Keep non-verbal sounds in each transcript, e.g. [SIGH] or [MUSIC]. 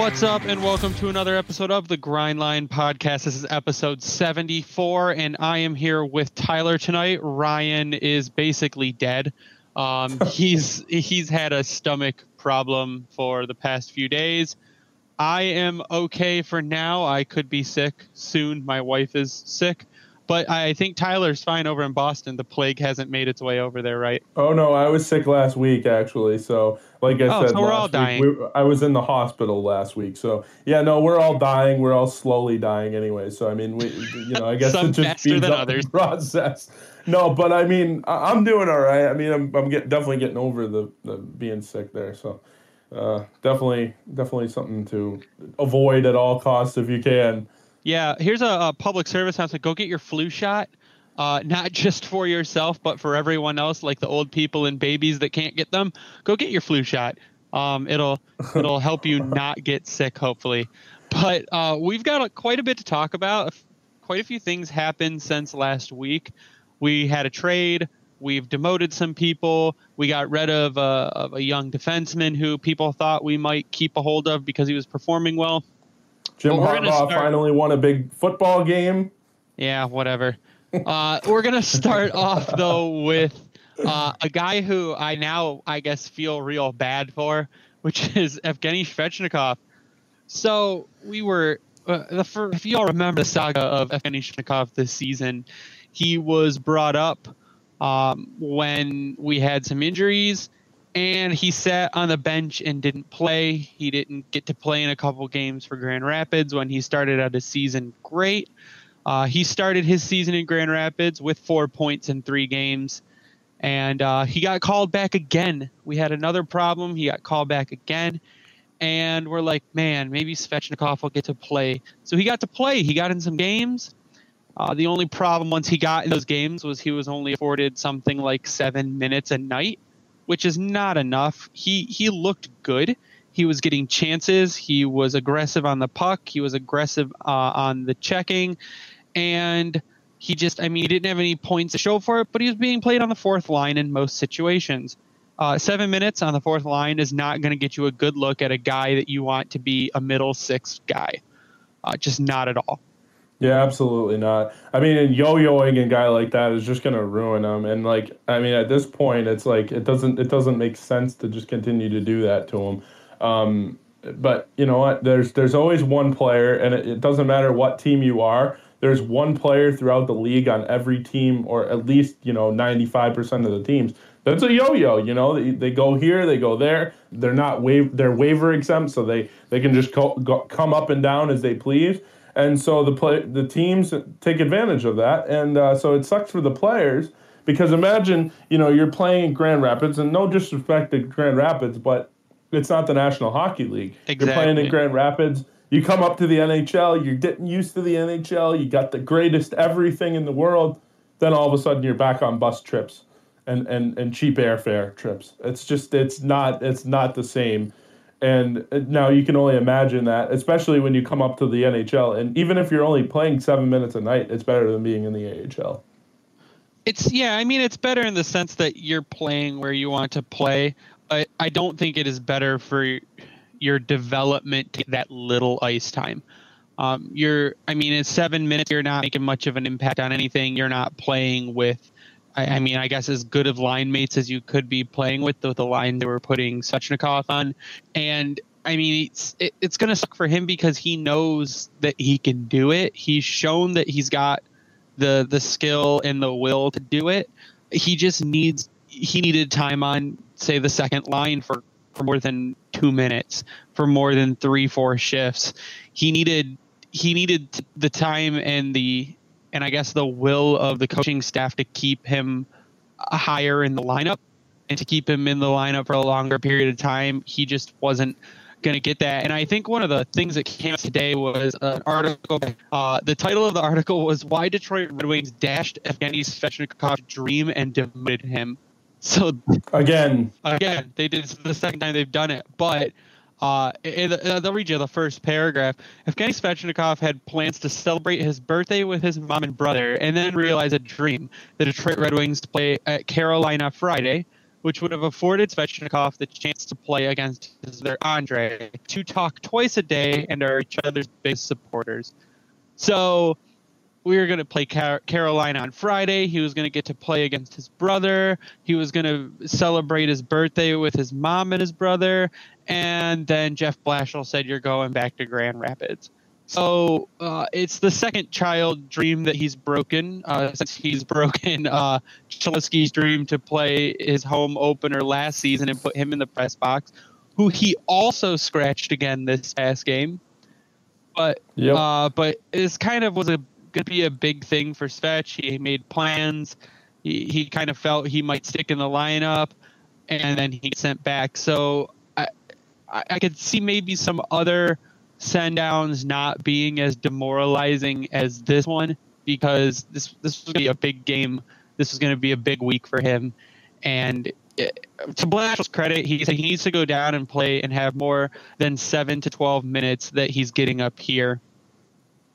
What's up, and welcome to another episode of the Grind Line Podcast. This is episode 74, and I am here with Tyler tonight. Ryan is basically dead. Um, [LAUGHS] he's he's had a stomach problem for the past few days. I am okay for now. I could be sick soon. My wife is sick, but I think Tyler's fine over in Boston. The plague hasn't made its way over there, right? Oh no, I was sick last week actually. So like I Oh, said, so we're all dying. week, we, I was in the hospital last week. So yeah, no, we're all dying. We're all slowly dying anyway. So I mean, we, you know, I guess Some it just faster speeds than up others. the process. No, but I mean, I, I'm doing all right. I mean, I'm I'm get, definitely getting over the, the being sick there. So uh, definitely definitely something to avoid at all costs if you can. Yeah, here's a, a public service announcement. Go get your flu shot. Uh, not [LAUGHS] just for yourself, but for everyone else, like the old people and babies that can't get them. Go get your flu shot. Um, it'll [LAUGHS] it'll help you not get sick, hopefully. But uh, we've got a, quite a bit to talk about. Quite a few things happened since last week. We had a trade. We've demoted some people. We got rid of, uh, of a young defenseman who people thought we might keep a hold of because he was performing well. Jim Well, Harbaugh start- finally won a big football game. Yeah, whatever. Uh, we're gonna start off though with uh, a guy who I now I guess feel real bad for, which is Evgeny Svechnikov. So we were, uh, the fir- if you all remember the saga of Evgeny Svechnikov this season, he was brought up um, when we had some injuries, and he sat on the bench and didn't play. He didn't get to play in a couple games for Grand Rapids when he started out his season great. Uh, he started his season in Grand Rapids with four points in three games, and uh, he got called back again. We had another problem. He got called back again, and we're like, man, maybe Svechnikov will get to play. So he got to play. He got in some games. Uh, the only problem once he got in those games was he was only afforded something like seven minutes a night, which is not enough. He he looked good. He was getting chances. He was aggressive on the puck. He was aggressive uh, on the checking, and he just I mean he didn't have any points to show for it, but he was being played on the fourth line in most situations. Uh, seven minutes on the fourth line is not going to get you a good look at a guy that you want to be a middle six guy. Uh, just not at all. Yeah, absolutely not. I mean, and yo-yoing a guy like that is just going to ruin him. And like, I mean, at this point, it's like it doesn't it doesn't make sense to just continue to do that to him. Um, but you know what? There's there's always one player, and it, it doesn't matter what team you are. There's one player throughout the league on every team, or at least you know 95% of the teams. That's a yo-yo. You know, they, they go here, they go there. They're not waive, they're waiver exempt, so they they can just go, go, come up and down as they please. And so the play, the teams take advantage of that, and uh, so it sucks for the players because imagine you know you're playing in Grand Rapids, and no disrespect to Grand Rapids, but it's not the National Hockey League. You're playing in Grand Rapids. You come up to the NHL. You're getting used to the NHL. You got the greatest everything in the world. Then all of a sudden you're back on bus trips and, and, and cheap airfare trips. It's just it's not it's not the same. And uh, now you can only imagine that, especially when you come up to the NHL. And even if you're only playing seven minutes a night, it's better than being in the AHL. It's yeah, I mean it's better in the sense that you're playing where you want to play, but I don't think it is better for your development to that little ice time. Um, you're, I mean, in seven minutes, you're not making much of an impact on anything. You're not playing with, I, I mean, I guess as good of line mates as you could be playing with the, the line they were putting Svechnikov on, and I mean, it's it, it's gonna suck for him because he knows that he can do it. He's shown that he's got the the skill and the will to do it. He just needs he needed time on say the second line for for more than 2 minutes, for more than 3 4 shifts. He needed he needed the time and the and I guess the will of the coaching staff to keep him higher in the lineup and to keep him in the lineup for a longer period of time. He just wasn't going to get that. And I think one of the things that came out today was an article. Uh, the title of the article was "Why Detroit Red Wings Dashed Evgeny Svechnikov's Dream and Demoted Him." So Again, again, they did this the second time they've done it, but. Uh, uh, they'll read you the first paragraph. Evgeny Svechnikov had plans to celebrate his birthday with his mom and brother, and then realized a dream. The Detroit Red Wings play at Carolina Friday, which would have afforded Svechnikov the chance to play against his brother Andre, to talk twice a day and are each other's biggest supporters. So we were going to play Car- Carolina on Friday. He was going to get to play against his brother. He was going to celebrate his birthday with his mom and his brother. And then Jeff Blashill said, You're going back to Grand Rapids. So uh, it's the second child dream that he's broken uh, since he's [LAUGHS] broken uh, dream to play his home opener last season and put him in the press box, who he also scratched again this past game. But yep. uh, but this kind of was a going to be a big thing for Svech. He made plans. He, he kind of felt he might stick in the lineup, and then he sent back. So I I could see maybe some other send downs not being as demoralizing as this one because this this was going to be a big game. This was going to be a big week for him, and it, to Blashill's credit, he said he needs to go down and play and have more than seven to twelve minutes that he's getting up here.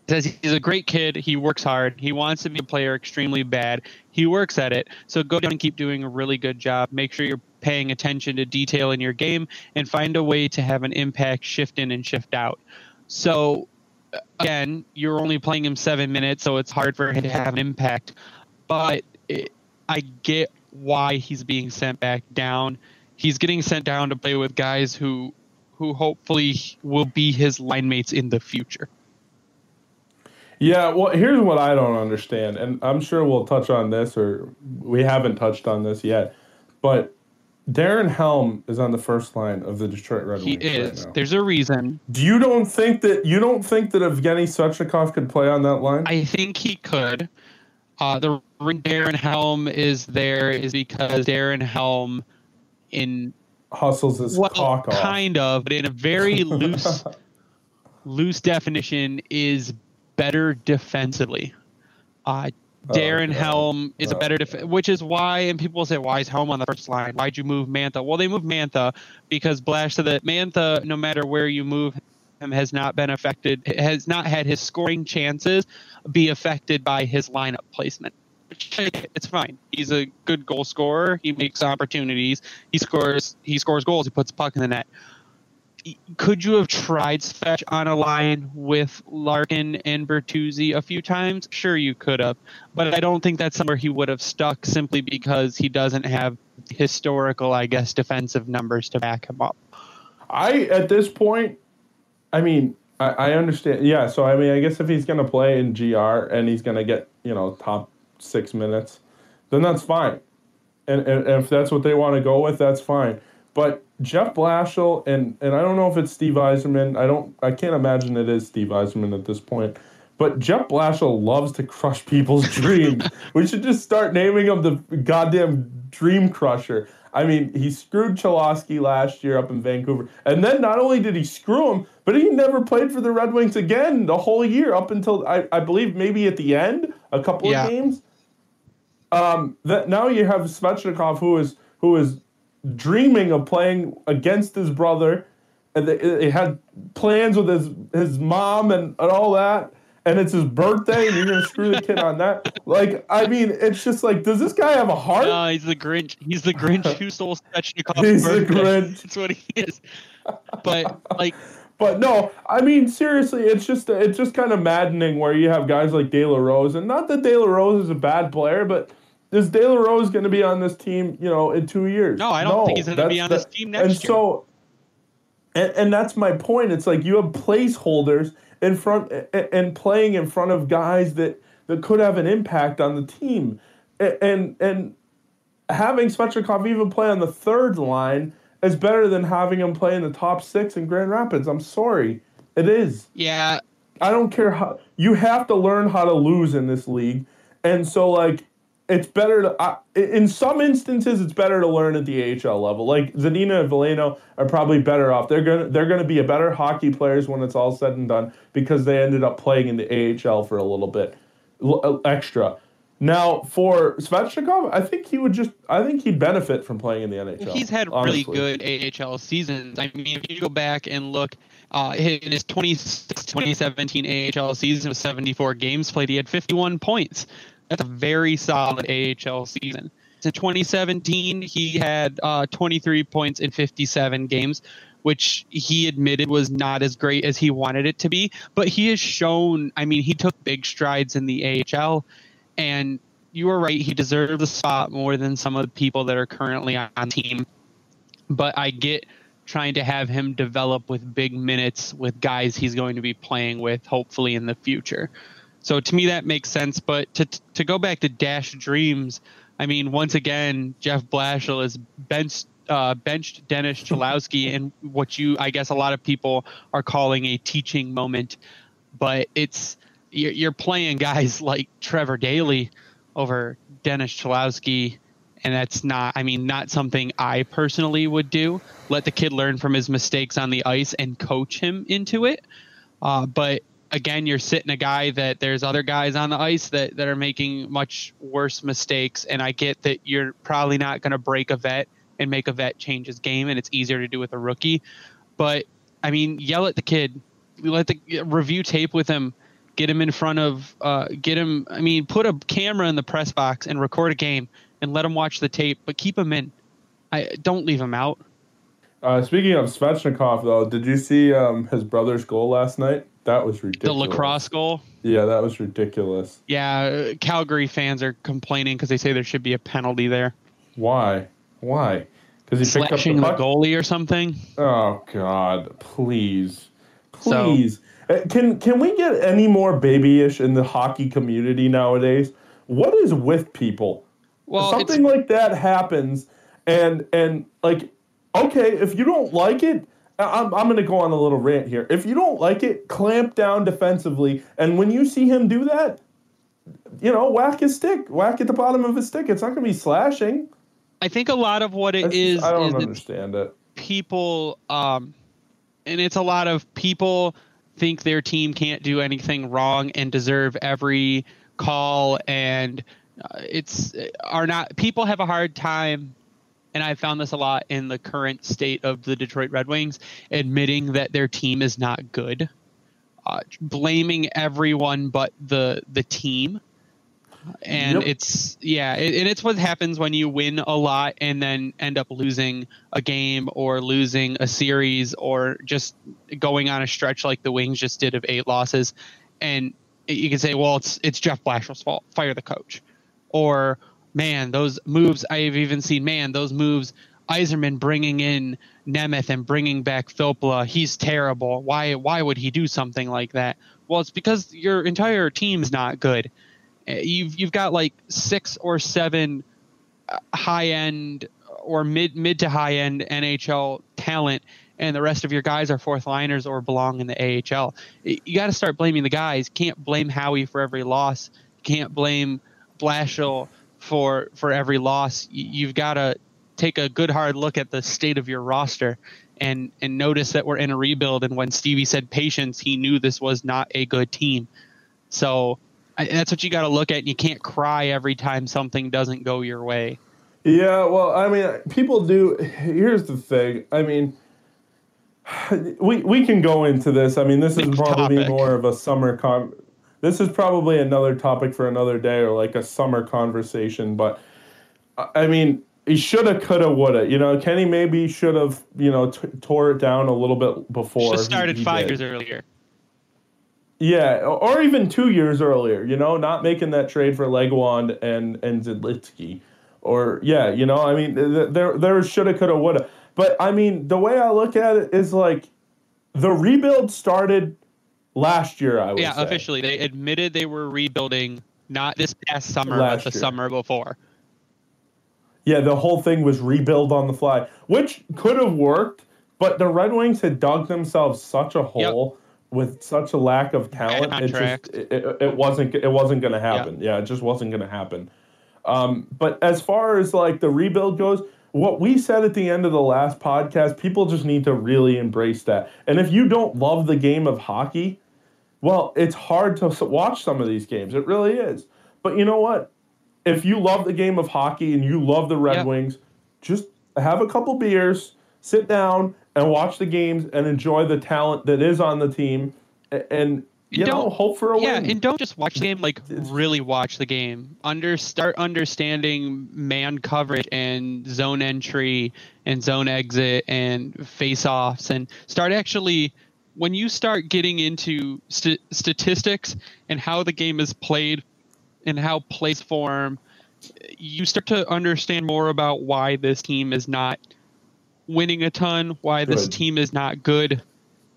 Says he's a great kid. He works hard. He wants to be a player extremely bad. He works at it. So go down and keep doing a really good job. Make sure you're paying attention to detail in your game and find a way to have an impact shift in and shift out. So again, you're only playing him seven minutes, so it's hard for him to have an impact. But it, I get why he's being sent back down. He's getting sent down to play with guys who who hopefully will be his line mates in the future. Yeah, well, here's what I don't understand, and I'm sure we'll touch on this, or we haven't touched on this yet, but Darren Helm is on the first line of the Detroit Red Wings. He is. Right There's a reason. Do you don't think that you don't think that Evgeny Svechnikov could play on that line? I think he could. Uh, the Darren Helm is there is because Darren Helm in hustles his well, cock off. kind of, but in a very loose [LAUGHS] loose definition is better defensively. Uh, Oh, Darren oh, Helm is oh, a better def- which is why and people say why is Helm on the first line? Why'd you move Mantha? Well, they moved Mantha because Blash said that Mantha, no matter where you move him, has not been affected, has not had his scoring chances be affected by his lineup placement. It's fine. He's a good goal scorer. He makes opportunities. He scores. He scores goals. He puts puck in the net could you have tried Svech on a line with Larkin and Bertuzzi a few times? Sure, you could have, but I don't think that's somewhere he would have stuck simply because he doesn't have historical, I guess, defensive numbers to back him up. I at this point, I mean, I, I understand. Yeah, so I mean, I guess if he's going to play in GR and he's going to get you know top six minutes, then that's fine. And, and, and if that's what they want to go with, that's fine. But Jeff Blashill and and I don't know if it's Steve Yzerman. I don't. I can't imagine it is Steve Yzerman at this point. But Jeff Blashill loves to crush people's [LAUGHS] dreams. we should just start naming him the goddamn dream crusher. I mean, he screwed Cholowski last year up in Vancouver. And then not only did he screw him, but he never played for the Red Wings again the whole year up until I, I believe maybe at the end, a couple yeah. of games. Um, that now you have Svechnikov who is who is dreaming of playing against his brother. And they, had plans with his his mom and, and all that. And it's his birthday, and you're gonna screw the kid on that. [LAUGHS] Like, I mean, it's just like, does this guy have a heart? No, he's the Grinch. He's the Grinch who stole Svechnikov's He's birthday. the Grinch. [LAUGHS] That's what he is. But like, but no, I mean seriously, it's just it's just kind of maddening where you have guys like De La Rose, and not that De La Rose is a bad player, but is De La Rose going to be on this team, you know, in two years? No, I don't no, think he's going to be on the, this team next and year. So, and, and that's my point. It's like you have placeholders in front and playing in front of guys that, that could have an impact on the team. And, and, and having Svechnikov even play on the third line is better than having him play in the top six in Grand Rapids. I'm sorry. It is. Yeah. I don't care how. You have to learn how to lose in this league. And so, like, it's better to uh, in some instances it's better to learn at the AHL level. Like Zadina and Veleno are probably better off. They're gonna they're gonna be a better hockey players when it's all said and done because they ended up playing in the AHL for a little bit l- uh, extra. Now for Svechnikov, I think he would just I think he'd benefit from playing in the NHL. He's had honestly. really good AHL seasons. I mean, if you go back and look uh, in his 20, 2017 AHL season with 74 games played, he had 51 points. That's a very solid AHL season. In 2017, he had uh, 23 points in 57 games, which he admitted was not as great as he wanted it to be. But he has shown, I mean, he took big strides in the AHL, and you were right. He deserved the spot more than some of the people that are currently on team. But I get trying to have him develop with big minutes with guys he's going to be playing with, hopefully in the future. So to me, that makes sense. But to to go back to Dash Dreams, I mean, once again, Jeff Blashill is benched uh, benched Dennis Cholowski in what you, I guess, a lot of people are calling a teaching moment. But it's you're, you're playing guys [LAUGHS] like Trevor Daly over Dennis Cholowski, and that's not, I mean, not something I personally would do. Let the kid learn from his mistakes on the ice and coach him into it. Uh, but again, you're sitting a guy that there's other guys on the ice that, that are making much worse mistakes. And I get that you're probably not going to break a vet and make a vet change his game, and it's easier to do with a rookie. But I mean, yell at the kid, let the review tape with him, get him in front of, uh, get him. I mean, put a camera in the press box and record a game and let him watch the tape, but keep him in. I don't leave him out. Uh, speaking of Svechnikov, though, did you see um, his brother's goal last night? That was ridiculous. The lacrosse goal. Yeah, that was ridiculous. Yeah, Calgary fans are complaining because they say there should be a penalty there. Why? Why? Because he picked up the, the, goalie or something. Oh God! Please, please. So, uh, can can we get any more babyish in the hockey community nowadays? What is with people? Well, something like that happens, and and like, okay, if you don't like it, I'm, I'm going to go on a little rant here. If you don't like it, clamp down defensively. And when you see him do that, you know, whack his stick, whack at the bottom of his stick. It's not going to be slashing. I think a lot of what it is, I don't is understand it. People, um, and it's a lot of people think their team can't do anything wrong and deserve every call, and uh, it's are not. People have a hard time, and I found this a lot in the current state of the Detroit Red Wings, admitting that their team is not good, uh, blaming everyone but the the team. And yep. it's yeah it, and it's what happens when you win a lot and then end up losing a game or losing a series or just going on a stretch like the wings just did of eight losses. And you can say well it's it's jeff blashill's fault. Fire the coach. Or man those moves i've even seen man those moves Yzerman bringing in Nemeth and bringing back Filppula, he's terrible. Why why would he do something like that? Well, it's because your entire team's not good you've you've got like six or seven uh, high end or mid mid to high end NHL talent, and the rest of your guys are fourth liners or belong in the AHL. You got to start blaming the guys. Can't blame Howie for every loss. Can't blame Blashill for for every loss. You've got to take a good hard look at the state of your roster and and notice that we're in a rebuild. And when Stevie said patience, he knew this was not a good team. So I, that's what you got to look at. And you can't cry every time something doesn't go your way. Yeah, well, I mean, people do. Here's the thing. I mean, we we can go into this. I mean, this Big is probably topic. more of a summer con. This is probably another topic for another day or like a summer conversation. But uh, I mean, he shoulda, coulda, woulda. You know, Kenny maybe should have you know t- tore it down a little bit before. Should started he, he five did. years earlier. Yeah, or even two years earlier, you know, not making that trade for Legwand and and Zidlicky, or yeah, you know, I mean, there there shoulda, coulda, woulda. But I mean, the way I look at it is like the rebuild started last year. I would yeah, say. officially they admitted they were rebuilding not this past summer, last but the year. summer before. Yeah, the whole thing was rebuild on the fly, which could have worked, but the Red Wings had dug themselves such a hole. Yep with such a lack of talent, it just it, it, it, wasn't it wasn't going to happen. Yeah. yeah. it just wasn't going to happen. Um, but as far as like the rebuild goes, what we said at the end of the last podcast, people just need to really embrace that. And if you don't love the game of hockey, well, it's hard to watch some of these games. It really is. But you know what? If you love the game of hockey and you love the Red Wings, just have a couple beers, sit down, and watch the games and enjoy the talent that is on the team and you know, hope for a yeah, win. and don't just watch the game. Like really watch the game. Under start understanding man coverage and zone entry and zone exit and face offs and start actually when you start getting into st- statistics and how the game is played and how plays form, you start to understand more about why this team is not winning a ton, why this Good. team is not good.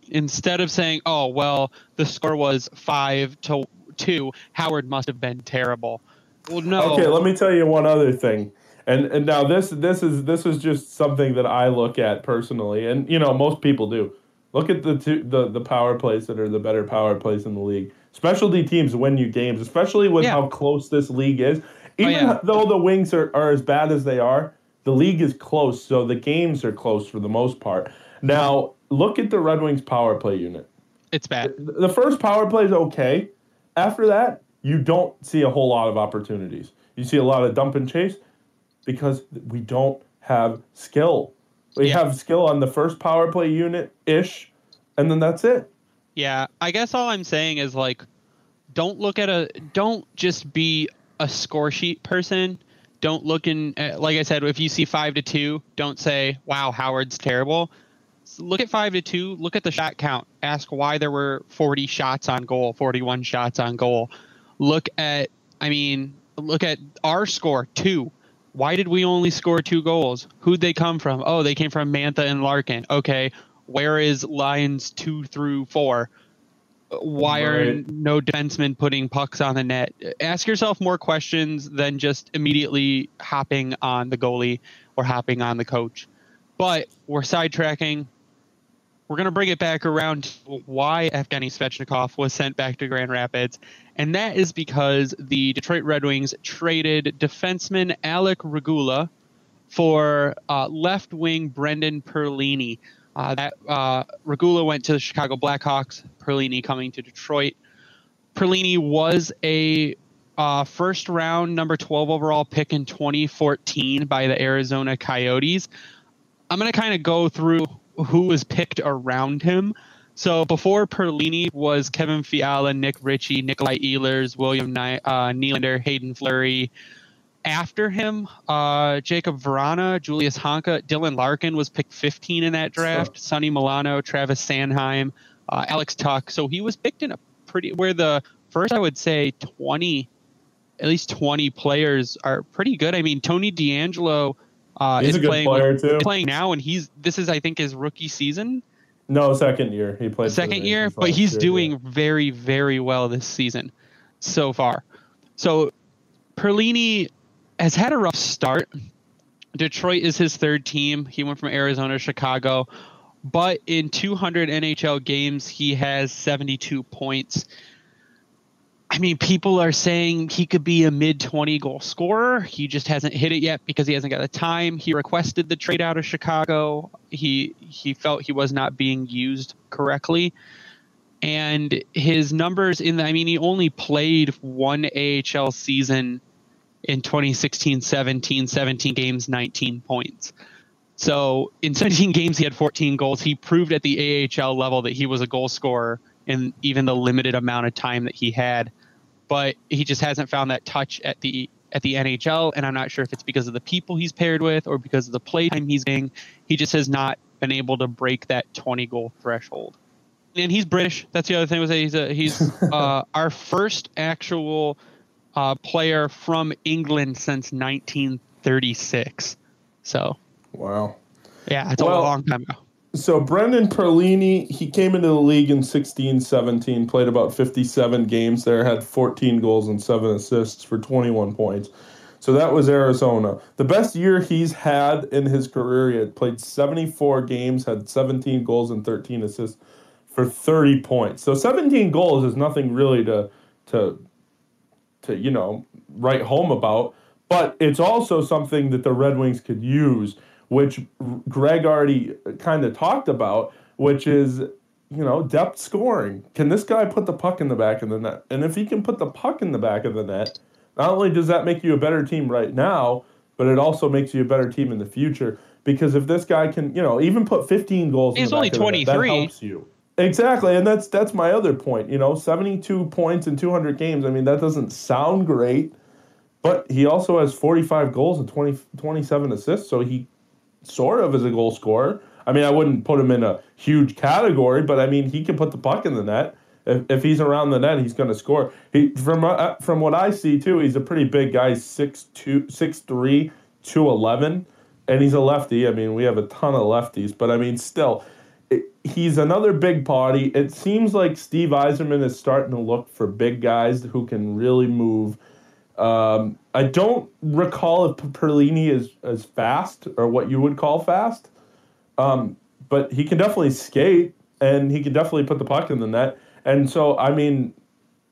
Instead of saying, "Oh, well, the score was five to two, Howard must have been terrible." Well, no. Okay, let me tell you one other thing. And and now this this is this is just something that I look at personally, and you know most people do. Look at the two, the the power plays that are the better power plays in the league. Specialty teams win you games, especially with Yeah. how close this league is. Oh, Even yeah. though the Wings are, are as bad as they are, the league is close, so the games are close for the most part. Now look at the Red Wings power play unit. it's bad. The first power play is okay. After that, you don't see a whole lot of opportunities. You see a lot of dump and chase because we don't have skill. We Yeah. have skill on the first power play unit ish, and then that's it. Yeah, I guess all I'm saying is like, don't look at a, don't just be a score sheet person. Don't look in, uh, like I said, if you see five to two, don't say, "Wow, Howard's terrible." Look at five to two. Look at the shot count. Ask why there were 40 shots on goal, 41 shots on goal. Look at, I mean, look at our score two. Why did we only score two goals? Who'd they come from? Oh, they came from Mantha and Larkin. Okay, where is lines two through four? Why are Right. no defensemen putting pucks on the net? Ask yourself more questions than just immediately hopping on the goalie or hopping on the coach. But we're sidetracking. We're going to bring it back around to why Evgeny Svechnikov was sent back to Grand Rapids. And that is because the Detroit Red Wings traded defenseman Alec Regula for uh, left wing Brendan Perlini. Uh, that uh, Regula went to the Chicago Blackhawks. Perlini coming to Detroit. Perlini was a uh, first round number 12 overall pick in 2014 by the Arizona Coyotes. I'm going to kind of go through who was picked around him. So before Perlini was Kevin Fiala, Nick Ritchie, Nikolai Ehlers, William Ny- uh, Nylander, Hayden Fleury. After him, uh, Jacob Vrana, Julius Honka, Dylan Larkin was picked 15 in that draft. Sonny Milano, Travis Sanheim, uh, Alex Tuch. So he was picked in a pretty where the first I would say 20, at least 20 players are pretty good. I mean Tony DeAngelo uh, He's is a good playing player too. playing now, and he's this is I think his rookie season, No, second year he played. second year, but he's year, doing yeah. very very well this season so far. So Perlini has had a rough start. Detroit is his third team. He went from Arizona to Chicago, but in 200 NHL games, he has 72 points. I mean, people are saying he could be a mid 20 goal scorer. He just hasn't hit it yet because he hasn't got the time. He requested the trade out of Chicago. He he felt he was not being used correctly. And his numbers in the I mean, he only played one AHL season in 2016 17, 17 games, 19 points. So in 17 games, he had 14 goals. He proved at the AHL level that he was a goal scorer in even the limited amount of time that he had. But he just hasn't found that touch at the at the NHL, and I'm not sure if it's because of the people he's paired with or because of the play time he's getting. He just has not been able to break that 20 goal threshold. And he's British. That's the other thing was that he's a, he's [LAUGHS] uh, our first actual uh, player from England since 1936. So Wow. yeah, it's Well- a long time ago. So Brendan Perlini, he came into the league in 16, 17, played about 57 games there, had 14 goals and 7 assists for 21 points. So that was Arizona. The best year he's had in his career, he had played 74 games, had 17 goals and 13 assists for 30 points. So 17 goals is nothing really to to to you know write home about, but it's also something that the Red Wings could use, which Greg already kind of talked about, which is you know depth scoring. Can this guy put the puck in the back of the net? And if he can put the puck in the back of the net, not only does that make you a better team right now, but it also makes you a better team in the future. Because if this guy can, you know, even put 15 goals, in He's the only back of the net, that 23. helps you. Exactly, and that's that's my other point. You know, seventy-two points in two hundred games. I mean, that doesn't sound great, but he also has forty-five goals and 20, 27 assists. So he sort of as a goal scorer. I mean, I wouldn't put him in a huge category, but I mean, he can put the puck in the net. If, if he's around the net, he's going to score. He from uh, from what I see too, he's a pretty big guy, six two, six three, two eleven, and he's a lefty. I mean, we have a ton of lefties, but I mean, still he's another big body. It seems like Steve Yzerman is starting to look for big guys who can really move. Um, I don't recall if Perlini is as fast or what you would call fast, um, but he can definitely skate and he can definitely put the puck in the net. And so, I mean,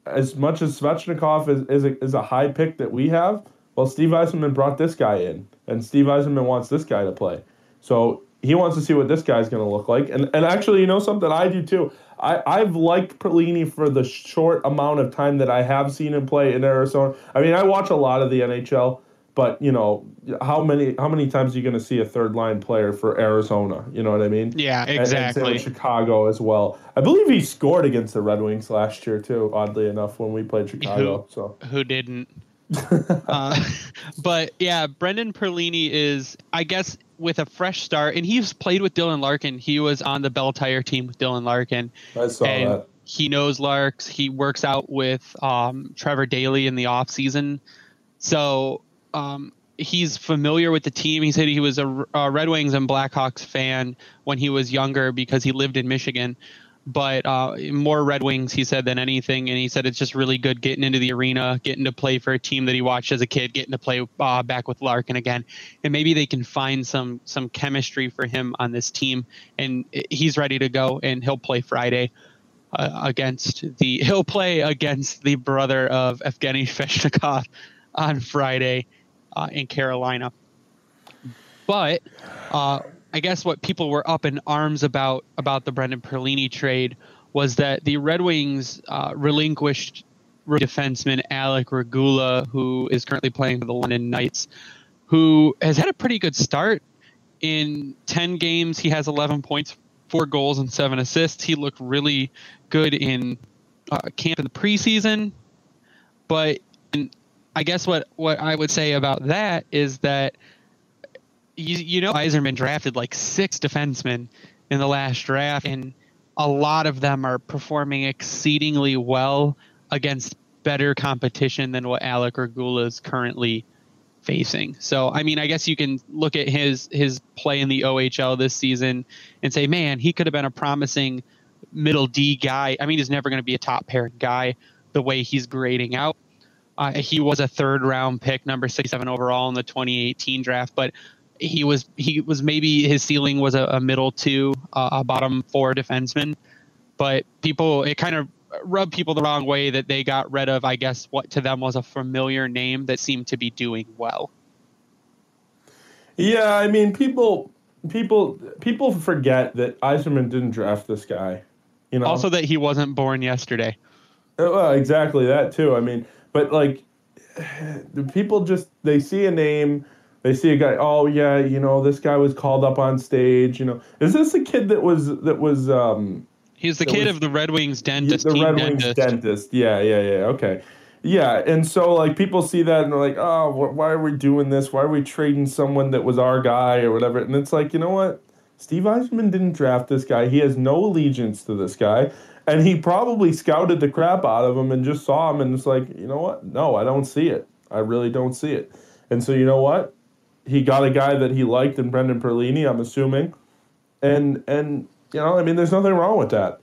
as much as Svechnikov is, is, a, is a high pick that we have, well, Steve Yzerman brought this guy in, and Steve Yzerman wants this guy to play. So he wants to see what this guy's going to look like. And and actually, you know something, I do too. I I've liked Perlini for the short amount of time that I have seen him play in Arizona. I mean, I watch a lot of the NHL, but you know how many how many times are you going to see a third line player for Arizona? You know what I mean? Yeah, exactly. And, and Chicago as well. I believe he scored against the Red Wings last year too. Oddly enough, when we played Chicago. Who, so who didn't? [LAUGHS] uh, [LAUGHS] but yeah, Brendan Perlini is, I guess, with a fresh start, and he's played with Dylan Larkin. He was on the Belle Tire team with Dylan Larkin. I saw and that. He knows Larks. He works out with um, Trevor Daly in the off season, so um, he's familiar with the team. He said he was a, a Red Wings and Blackhawks fan when he was younger because he lived in Michigan but uh, more Red Wings, he said, than anything. And he said it's just really good getting into the arena, getting to play for a team that he watched as a kid, getting to play uh, back with Larkin again, and maybe they can find some some chemistry for him on this team. And he's ready to go, and he'll play Friday. Uh, against the [LAUGHS] he'll play against the brother of Evgeny [LAUGHS] Svechnikov on Friday uh, in Carolina. But uh, I guess what people were up in arms about about the Brendan Perlini trade was that the Red Wings uh, relinquished defenseman Alec Regula, who is currently playing for the London Knights, who has had a pretty good start. In 10 games, he has 11 points, four goals, and seven assists. He looked really good in uh, camp in the preseason. But I guess what, what I would say about that is that – you, you know Yzerman drafted like six defensemen in the last draft, and a lot of them are performing exceedingly well against better competition than what Alec Regula is currently facing. So, I mean, I guess you can look at his his play in the OHL this season and say, man, he could have been a promising middle D guy. I mean, he's never going to be a top pair guy the way he's grading out. Uh, he was a third round pick, number 67 overall in the 2018 draft, but he was he was maybe his ceiling was a, a middle two, uh, a bottom four defenseman, but people it kind of rubbed people the wrong way that they got rid of I guess what to them was a familiar name that seemed to be doing well. Yeah, I mean people people people forget that Yzerman didn't draft this guy. You know. Also that he wasn't born yesterday. Uh, well, exactly that too. I mean, but like [SIGHS] the people just they see a name they see a guy. Oh yeah, you know this guy was called up on stage. You know, is this a kid that was that was? um He's the kid was, of the Red Wings dentist. The Red. Wings dentist. Yeah, yeah, yeah. Okay. Yeah, and so like people see that and they're like, oh, wh- why are we doing this? Why are we trading someone that was our guy or whatever? And it's like, you know what? Steve Yzerman didn't draft this guy. He has no allegiance to this guy. And he probably scouted the crap out of him and just saw him and it's like, you know what? No, I don't see it. I really don't see it. And so, you know what? He got a guy that he liked in Brendan Perlini, I'm assuming. And and you know, I mean there's nothing wrong with that.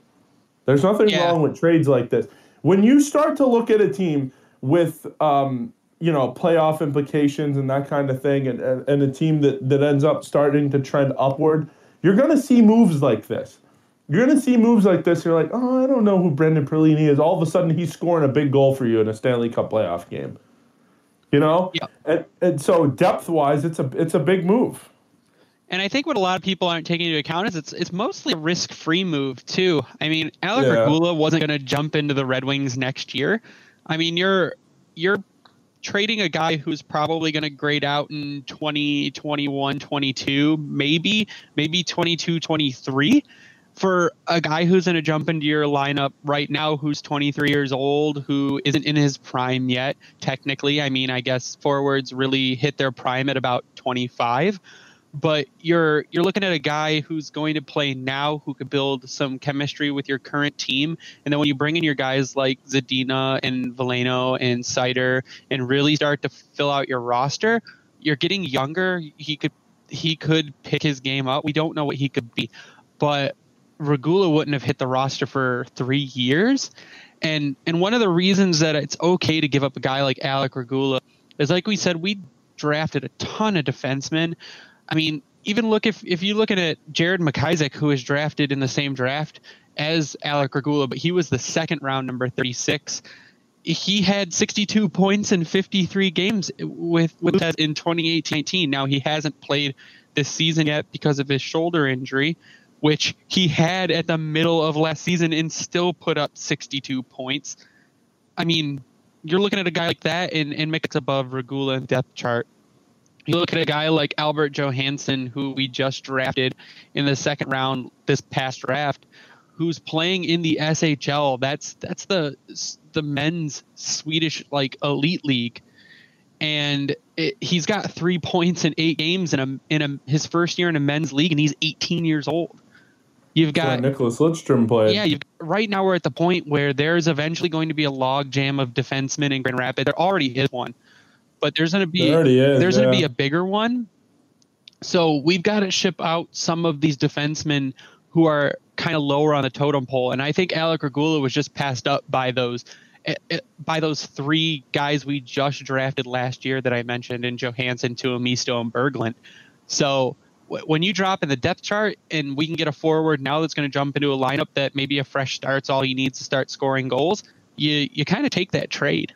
There's nothing yeah. wrong with trades like this. When you start to look at a team with um, you know, playoff implications and that kind of thing and, and, and a team that, that ends up starting to trend upward, you're gonna see moves like this. You're gonna see moves like this. You're like, oh, I don't know who Brendan Perlini is. All of a sudden, he's scoring a big goal for you in a Stanley Cup playoff game. You know, yeah. and, and so depth wise, it's a it's a big move. And I think what a lot of people aren't taking into account is it's it's mostly a risk free move too. I mean, Alec yeah. Regula wasn't going to jump into the Red Wings next year. I mean, you're you're trading a guy who's probably going to grade out in 2021 22 maybe maybe 22 23 for a guy who's going to jump into your lineup right now, who's 23 years old, who isn't in his prime yet, technically. I mean, I guess forwards really hit their prime at about 25 but you're you're looking at a guy who's going to play now who could build some chemistry with your current team. And then when you bring in your guys like Zadina and Veleno and Seider and really start to fill out your roster you're getting younger. He could he could pick his game up. We don't know what he could be. But Regula wouldn't have hit the roster for 3 years and and one of the reasons that it's okay to give up a guy like Alec Regula is like we said we drafted a ton of defensemen I mean, even look if if you looking at Jared McIsaac, who was drafted in the same draft as Alec Regula, but he was the second round number 36. He had 62 points in 53 games with with that in 2018-19. Now he hasn't played this season yet because of his shoulder injury, which he had at the middle of last season and still put up 62 points. I mean, you're looking at a guy like that and, and makes above Regula in depth chart. You look at a guy like Albert Johansson, who we just drafted in the second round this past draft, who's playing in the SHL. That's that's the the men's Swedish like elite league, and it, he's got three points in eight games in a in a his first year in a men's league, and he's 18 years old. You've got Nicklas Lidstrom played. Yeah, right now we're at the point where there's eventually going to be a log jam of defensemen in Grand Rapids. There already is one but there's going to be is, there's yeah. going to be a bigger one. So we've got to ship out some of these defensemen who are kind of lower on the totem pole, and I think Alec Regula was just passed up by those eh, eh, by those three guys we just drafted last year that I mentioned in Johansson, Tuomisto, and Berglund. So when you drop in the depth chart and we can get a forward now that's going to jump into a lineup that maybe a fresh start's all he needs to start scoring goals, you you kind of take that trade.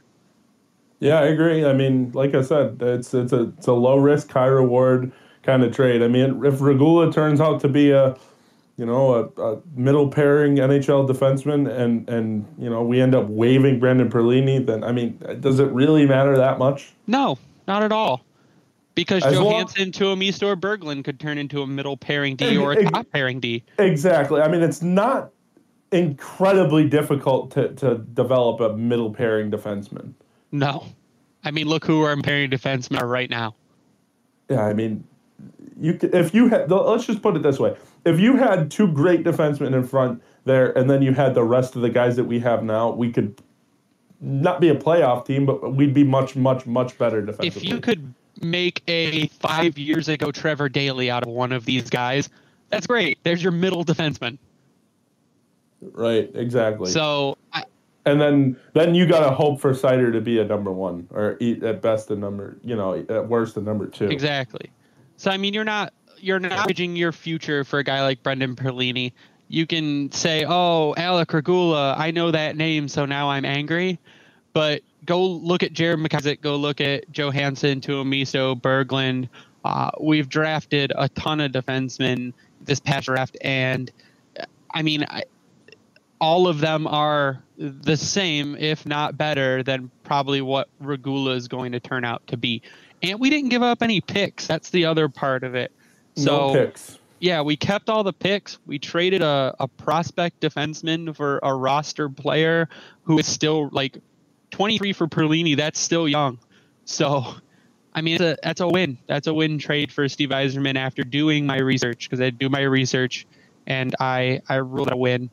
Yeah, I agree. I mean, like I said, it's it's a it's a low risk, high reward kind of trade. I mean, if Regula turns out to be a you know a, a middle pairing NHL defenseman, and and you know we end up waiving Brendan Perlini, then I mean, does it really matter that much? No, not at all. Because As Johansson, Tuomisto, or Berglund could turn into a middle pairing D or a top pairing D. Exactly. I mean, it's not incredibly difficult to, to develop a middle pairing defenseman. No. I mean, look who our pairing defensemen are right now. Yeah, I mean, you if you had let's just put it this way: if you had two great defensemen in front there, and then you had the rest of the guys that we have now, we could not be a playoff team, but we'd be much, much, much better defensively. If you could make a five years ago Trevor Daly out of one of these guys, that's great. There's your middle defenseman. Right. Exactly. So I, and then then you got to hope for Seider to be a number one or at best a number you know at worst a number two. Exactly. So I mean, you're not you're not bridging your future for a guy like Brendan Perlini. You can say, "Oh, Alec Regula, I know that name, so now I'm angry." But go look at Jared McIsaac. Go look at Johansson, Tuomisto, Berglund. Uh, we've drafted a ton of defensemen this past draft, and I mean, I, all of them are the same, if not better, than probably what Regula is going to turn out to be. And we didn't give up any picks. That's the other part of it. So, no picks. Yeah, we kept all the picks. We traded a, a prospect defenseman for a roster player who is still like 23 for Perlini. That's still young. So, I mean, a, that's a win. That's a win trade for Steve Yzerman after doing my research because I do my research and I, I ruled a win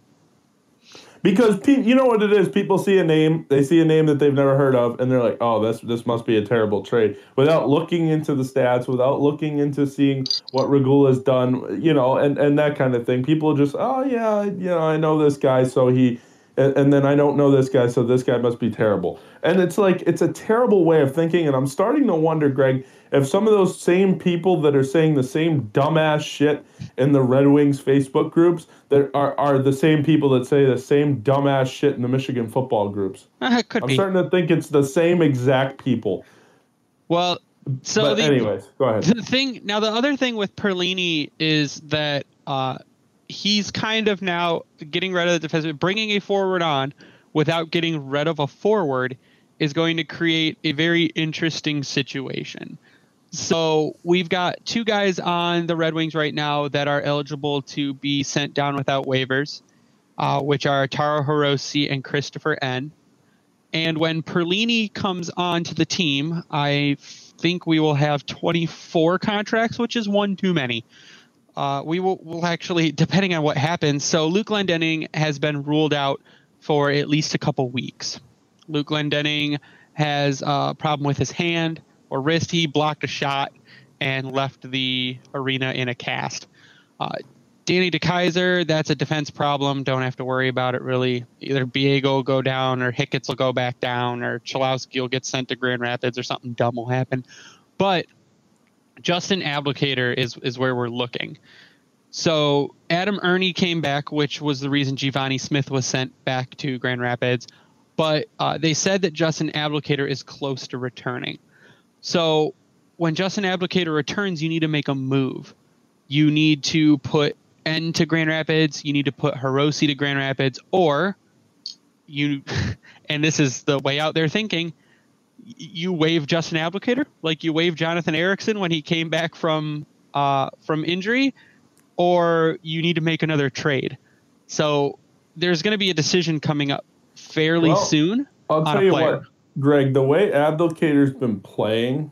because pe- you know what it is people see a name they see a name that they've never heard of and they're like oh this this must be a terrible trade without looking into the stats without looking into seeing what Regula's done you know and and that kind of thing people just oh yeah you know I know this guy so he and, and then I don't know this guy so this guy must be terrible and it's like it's a terrible way of thinking and I'm starting to wonder Greg if some of those same people that are saying the same dumbass shit in the Red Wings Facebook groups that are, are the same people that say the same dumbass shit in the Michigan football groups. Uh, could I'm be. starting to think it's the same exact people. Well, so but the, anyways, go ahead. The thing now, the other thing with Perlini is that uh, he's kind of now getting rid of the defense, bringing a forward on without getting rid of a forward is going to create a very interesting situation. So we've got two guys on the Red Wings right now that are eligible to be sent down without waivers, uh, which are Taro Hirose and Christoffer Ehn. And when Perlini comes on to the team, I think we will have 24 contracts, which is one too many. Uh, we will will actually, depending on what happens. So Luke Glendening has been ruled out for at least a couple weeks. Luke Glendening has a problem with his hand or wrist. He blocked a shot and left the arena in a cast. Uh, Danny DeKeyser, that's a defense problem. Don't have to worry about it really. Either Biega will go down or Hicketts will go back down or Cholowski will get sent to Grand Rapids or something dumb will happen. But Justin Abdelkader is is where we're looking. So Adam Erne came back, which was the reason Givani Smith was sent back to Grand Rapids. But uh, they said that Justin Abdelkader is close to returning. So when Justin Abdelkader returns, you need to make a move. You need to put Ehn to Grand Rapids. You need to put Hirose to Grand Rapids, or you, [LAUGHS] and this is the way out there thinking, you waive Justin Abdelkader like you waive Jonathan Ericsson when he came back from uh, from injury, or you need to make another trade. So there's going to be a decision coming up fairly well, soon. I'll tell you player. what, Greg. The way Abdelkader's been playing,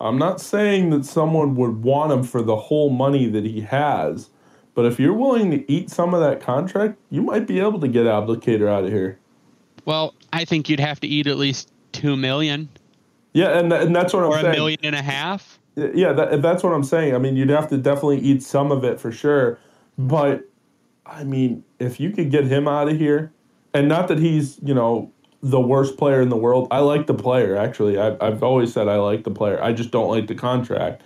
I'm not saying that someone would want him for the whole money that he has, but if you're willing to eat some of that contract, you might be able to get Abdelkader out of here. Well, I think you'd have to eat at least two million. Yeah, and and that's what or I'm saying. Or a million and a half. Yeah, that, that's what I'm saying. I mean, you'd have to definitely eat some of it for sure. But I mean, if you could get him out of here, and not that he's you know the worst player in the world. I like the player actually. I've I've always said I like the player. I just don't like the contract.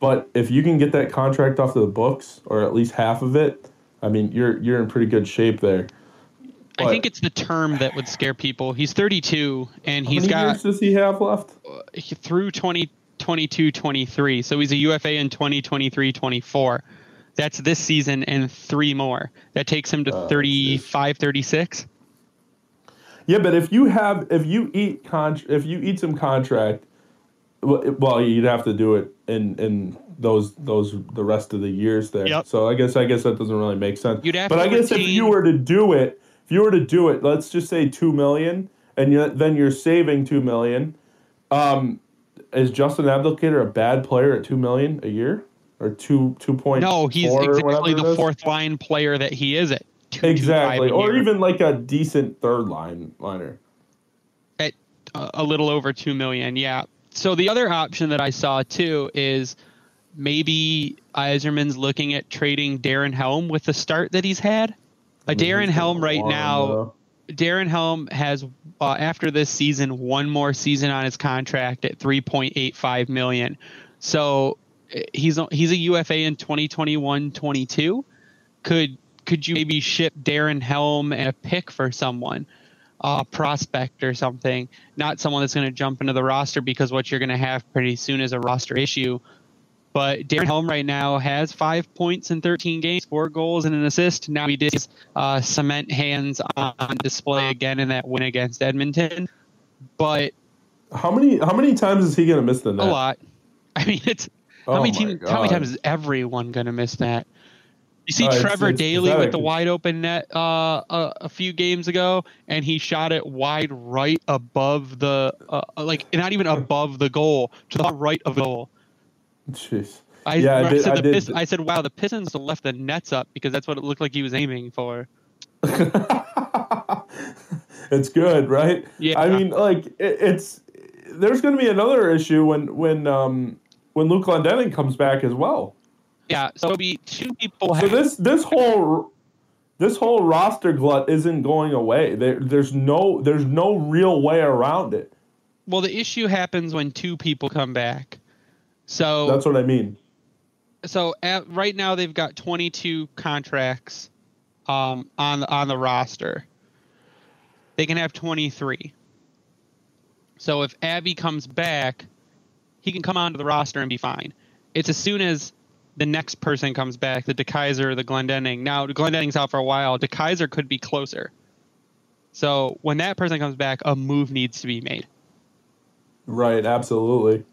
But if you can get that contract off of the books, or at least half of it, I mean, you're you're in pretty good shape there. But I think it's the term that would scare people. He's 32 and he's how got. years does he have left? Uh, through 2022 23. So he's a UFA in 2023 24. That's this season and three more. That takes him to uh, 35 36. Yeah, but if you have if you eat con if you eat some contract, well, you'd have to do it in in those those the rest of the years there. Yep. So I guess I guess that doesn't really make sense. You'd have but I guess retain... if you were to do it, if you were to do it, let's just say two million, and you, then you're saving two million. Um, is Justin Abdelkader a bad player at two million a year or two two point? No, he's exactly the fourth line player that he is at. Two, exactly, two or year. even like a decent third line liner. At uh, a little over two million, yeah. So the other option that I saw too is maybe Yzerman's looking at trading Darren Helm with the start that he's had. Darren Helm right now. Darren Helm has uh, after this season one more season on his contract at 3.85 million. So eh, he's he's a UFA in 2021-22. Could could you maybe ship Darren Helm and a pick for someone? A prospect or something, not someone that's going to jump into the roster because what you're going to have pretty soon is a roster issue but Darren Helm right now has five points in 13 games, four goals and an assist. Now he did uh, cement hands on display again in that win against Edmonton. But how many how many times is he going to miss the net? A lot. I mean, it's how oh many team, how many times is everyone going to miss that? You see uh, Trevor it's, Daley with the wide open net uh, a, a, few games ago, and he shot it wide right above the uh, like not even above the goal to the right of the goal. Jeez. I, yeah, I, did, said I, I said, wow, the Pistons left the nets up because that's what it looked like he was aiming for. [LAUGHS] it's good, right? Yeah. I mean, like it, it's there's going to be another issue when when um when Luke Glendening comes back as well. Yeah, so it'll be two people. So this this whole this whole roster glut isn't going away. There, there's no there's no real way around it. Well, the issue happens when two people come back. So that's what I mean. So at, right now they've got 22 contracts um, on the, on the roster. They can have 23. So if Abby comes back, he can come onto the roster and be fine. It's as soon as the next person comes back, the DeKeyser or the Glendening. Now, Glendening's out for a while. DeKeyser could be closer. So when that person comes back, a move needs to be made. Right, absolutely.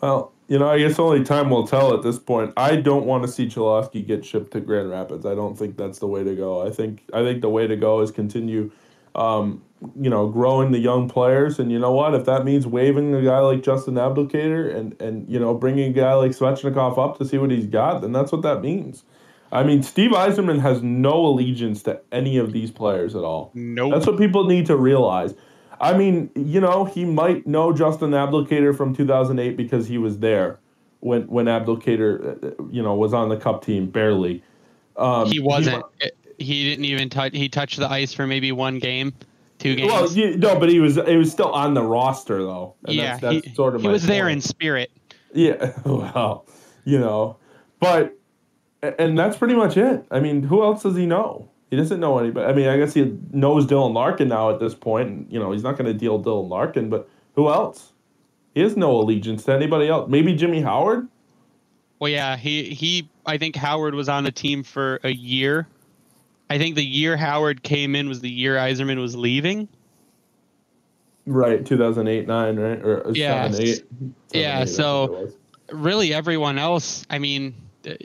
Well, you know, I guess only time will tell at this point. I don't want to see Cholowski get shipped to Grand Rapids. I don't think that's the way to go. I think I think the way to go is continue, um, you know, growing the young players. And you know what? If that means waving a guy like Justin Abdelkader and and you know bringing a guy like Svechnikov up to see what he's got, then that's what that means. I mean, Steve Yzerman has no allegiance to any of these players at all. No, nope. That's what people need to realize. I mean, you know, he might know Justin Abdelkader from 2008 because he was there when when Abdelkader, uh, you know, was on the Cup team barely. Um, he wasn't. He, he, didn't even touch. He touched the ice for maybe one game, two games. Well, you, no, but he was. He was still on the roster though. yeah, that's, that's he, sort of. He was point. there in spirit. Yeah. [LAUGHS] Well, you know, but and that's pretty much it. I mean, who else does he know? He doesn't know anybody. I mean, I guess he knows Dylan Larkin now at this point. And, you know, he's not going to deal Dylan Larkin, but who else? He has no allegiance to anybody else. Maybe Jimmy Howard. Well, yeah, he he. I think Howard was on the team for a year. I think the year Howard came in was the year Yzerman was leaving. Right, two thousand eight nine, right, or yeah, seven, eight. yeah. So really, everyone else. I mean,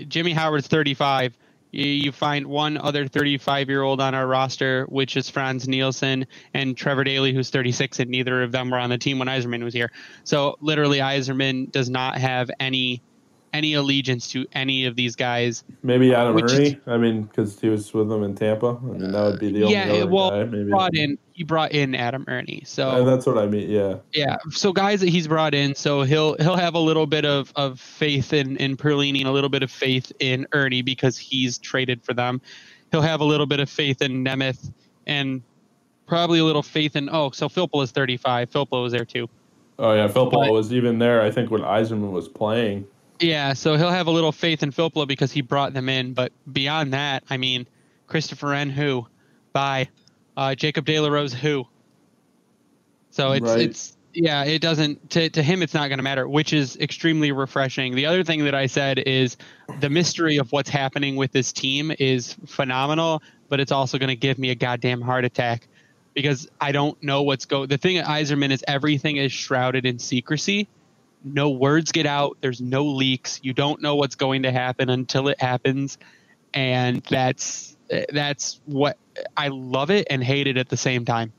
Jimmy Howard's thirty five you find one other 35 year old on our roster, which is Frans Nielsen and Trevor Daley, who's 36, and neither of them were on the team when Yzerman was here. So literally, Yzerman does not have any any allegiance to any of these guys. Maybe Adam Erne. I mean, because he was with them in Tampa. I mean, that would be the only yeah. well, guy, maybe. brought in he brought in Adam Erne. So uh, that's what I mean. Yeah. Yeah. So guys that he's brought in, so he'll he'll have a little bit of, of faith in in Perlini and a little bit of faith in Erne because he's traded for them. He'll have a little bit of faith in Nemeth and probably a little faith in oh, so Filppula is 35. Filppula was there too. Oh yeah, Filppula was even there. I think when Yzerman was playing. Yeah, so he'll have a little faith in Filppula because he brought them in. But beyond that, I mean, Christoffer Ehn, who, by uh, Jacob De La Rose, who. So it's right. it's yeah, it doesn't to to him it's not going to matter, which is extremely refreshing. The other thing that I said is the mystery of what's happening with this team is phenomenal, but it's also going to give me a goddamn heart attack because I don't know what's go. The thing at Yzerman is everything is shrouded in secrecy no words get out there's no leaks you don't know what's going to happen until it happens and that's that's what i love it and hate it at the same time.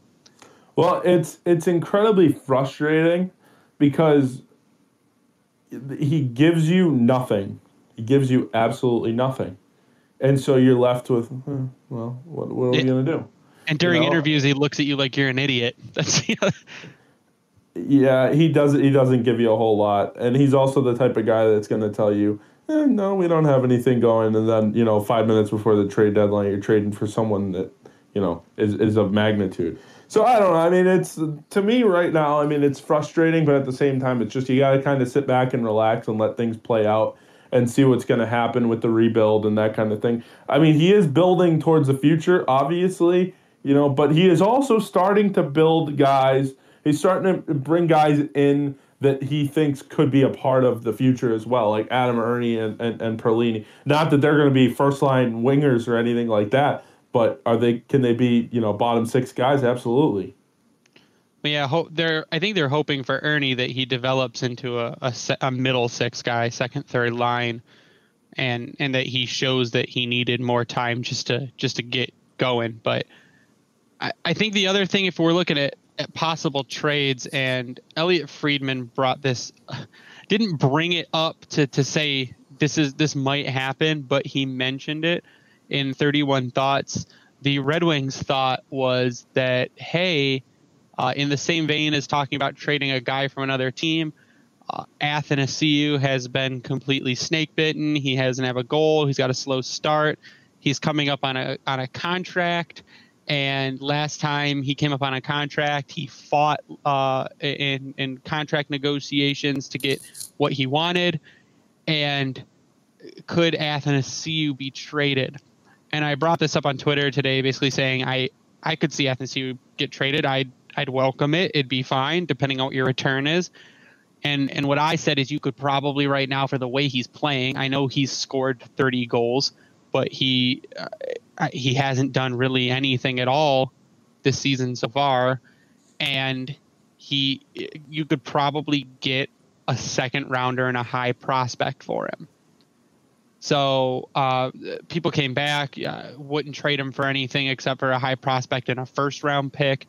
Well it's it's incredibly frustrating because he gives you nothing. He gives you absolutely nothing. And so you're left with hmm, well what, what are we going to do? And during you know? interviews he looks at you like you're an idiot. [LAUGHS] That's you know, yeah, he doesn't. He doesn't give you a whole lot, and he's also the type of guy that's going to tell you, eh, "No, we don't have anything going." And then you know, five minutes before the trade deadline, you're trading for someone that you know is is of magnitude. So I don't know. I mean, it's to me right now. I mean, it's frustrating, but at the same time, it's just you got to kind of sit back and relax and let things play out and see what's going to happen with the rebuild and that kind of thing. I mean, he is building towards the future, obviously, you know, but he is also starting to build guys he's starting to bring guys in that he thinks could be a part of the future as well, like Adam Erne and, and, and Perlini. Not that they're going to be first line wingers or anything like that, but are they? Can they be you know bottom six guys? Absolutely. Yeah, ho- they're. I think they're hoping for Erne that he develops into a, a, a middle six guy, second, third line, and and that he shows that he needed more time just to just to get going. But I, I think the other thing, if we're looking at possible trades, and Elliotte Friedman brought this, [SIGHS] didn't bring it up to to say this is this might happen, but he mentioned it in 31 Thoughts. The Red Wings thought was that hey, uh, in the same vein as talking about trading a guy from another team, uh, Athanasiu has been completely snake bitten. He hasn't have a goal. He's got a slow start. He's coming up on a on a contract and last time he came up on a contract, he fought uh, in in contract negotiations to get what he wanted. And could Athanasiu be traded? And I brought this up on Twitter today, basically saying I I could see Athanasiu get traded. I'd I'd welcome it. It'd be fine, depending on what your return is. And and what I said is you could probably right now for the way he's playing. I know he's scored 30 goals but he uh, he hasn't done really anything at all this season so far, and he you could probably get a second rounder and a high prospect for him. So uh, people came back, uh, wouldn't trade him for anything except for a high prospect and a first round pick,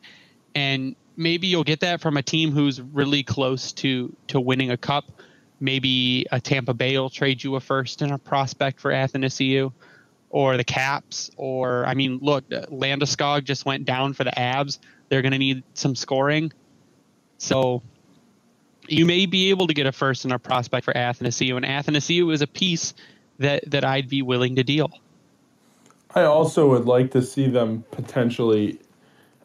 and maybe you'll get that from a team who's really close to to winning a cup. Maybe a Tampa Bay will trade you a first and a prospect for Athanasiu, or the Caps, or I mean, look, Landeskog just went down for the Avs. They're going to need some scoring, so you may be able to get a first and a prospect for Athanasiu, and Athanasiu is a piece that that I'd be willing to deal. I also would like to see them potentially.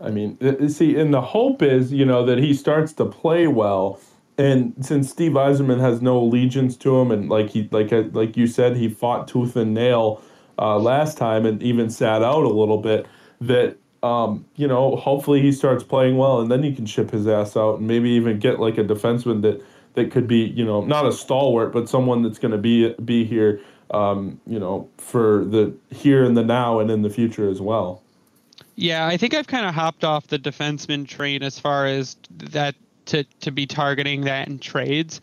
I mean, see, and the hope is, you know, that he starts to play well, and since Steve Yzerman has no allegiance to him, and like he, like uh, like you said, he fought tooth and nail uh, last time, and even sat out a little bit. That um, you know, hopefully he starts playing well, and then you can ship his ass out, and maybe even get like a defenseman that that could be, you know, not a stalwart, but someone that's going to be be here um, you know, for the here and the now and in the future as well. Yeah, I think I've kind of hopped off the defenseman train as far as that to, to be targeting that in trades